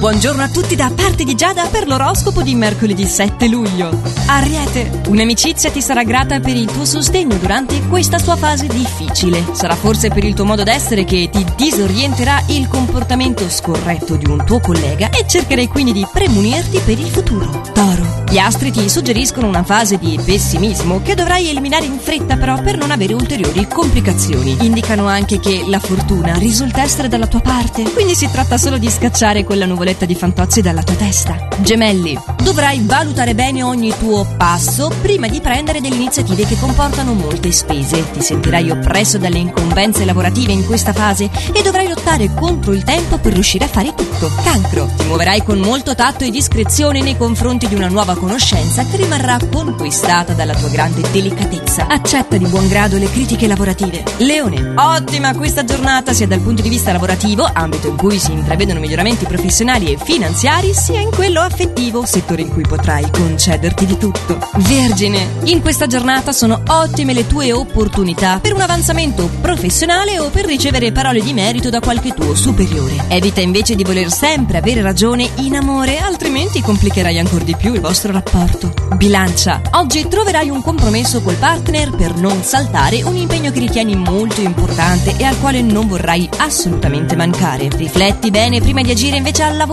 Buongiorno a tutti da parte di Giada per l'oroscopo di mercoledì 7 luglio. Ariete, un'amicizia ti sarà grata per il tuo sostegno durante questa sua fase difficile. Sarà forse per il tuo modo d'essere che ti disorienterà il comportamento scorretto di un tuo collega e cercherai quindi di premunirti per il futuro. Toro, gli astri ti suggeriscono una fase di pessimismo che dovrai eliminare in fretta però per non avere ulteriori complicazioni. Indicano anche che la fortuna risulta essere dalla tua parte, quindi si tratta solo di scacciare quella nuvoletta di fantozzi dalla tua testa. Gemelli, dovrai valutare bene ogni tuo passo prima di prendere delle iniziative che comportano molte spese. Ti sentirai oppresso dalle incombenze lavorative in questa fase e dovrai lottare contro il tempo per riuscire a fare tutto. Cancro, ti muoverai con molto tatto e discrezione nei confronti di una nuova conoscenza che rimarrà conquistata dalla tua grande delicatezza. Accetta di buon grado le critiche lavorative. Leone, ottima questa giornata sia dal punto di vista lavorativo, ambito in cui si intravedono miglioramenti professionali e finanziari, sia in quello affettivo, settore in cui potrai concederti di tutto. Vergine, in questa giornata sono ottime le tue opportunità per un avanzamento professionale o per ricevere parole di merito da qualche tuo superiore. Evita invece di voler sempre avere ragione in amore, altrimenti complicherai ancora di più il vostro rapporto. Bilancia, oggi troverai un compromesso col partner per non saltare un impegno che ritieni molto importante e al quale non vorrai assolutamente mancare. Rifletti bene prima di agire invece al lavoro,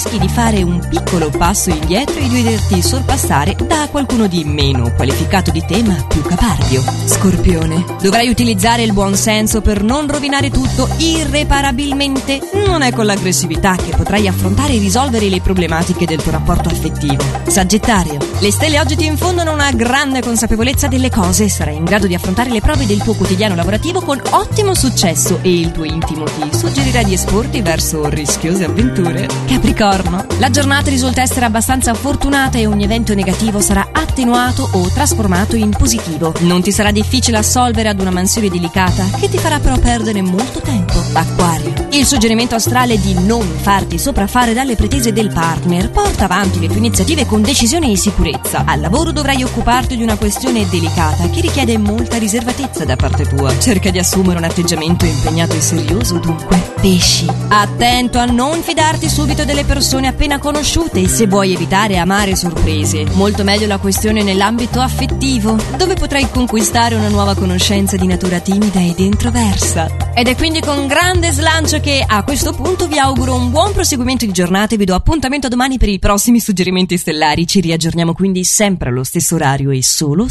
rischi di fare un piccolo passo indietro e di vederti sorpassare da qualcuno di meno qualificato di te ma più caparbio. Scorpione, dovrai utilizzare il buon senso per non rovinare tutto irreparabilmente. Non è con l'aggressività che potrai affrontare e risolvere le problematiche del tuo rapporto affettivo. Sagittario, le stelle oggi ti infondono una grande consapevolezza delle cose e sarai in grado di affrontare le prove del tuo quotidiano lavorativo con ottimo successo e il tuo intimo ti suggerirà di esporti verso rischiose avventure. Capricorno, la giornata risulta essere abbastanza fortunata e ogni evento negativo sarà attenuato o trasformato in positivo. Non ti sarà difficile assolvere ad una mansione delicata che ti farà però perdere molto tempo. Acquario, il suggerimento astrale di non farti sopraffare dalle pretese del partner porta avanti le tue iniziative con decisione e sicurezza. Al lavoro dovrai occuparti di una questione delicata che richiede molta riservatezza da parte tua. Cerca di assumere un atteggiamento impegnato e serioso dunque. Pesci, attento a non fidarti subito delle persone appena conosciute se vuoi evitare amare sorprese. Molto meglio la questione nell'ambito affettivo, dove potrai conquistare una nuova conoscenza di natura timida ed introversa. Ed è quindi con grande slancio che a questo punto vi auguro un buon proseguimento di giornata e vi do appuntamento domani per i prossimi suggerimenti stellari. Ci riaggiorniamo quindi sempre allo stesso orario e solo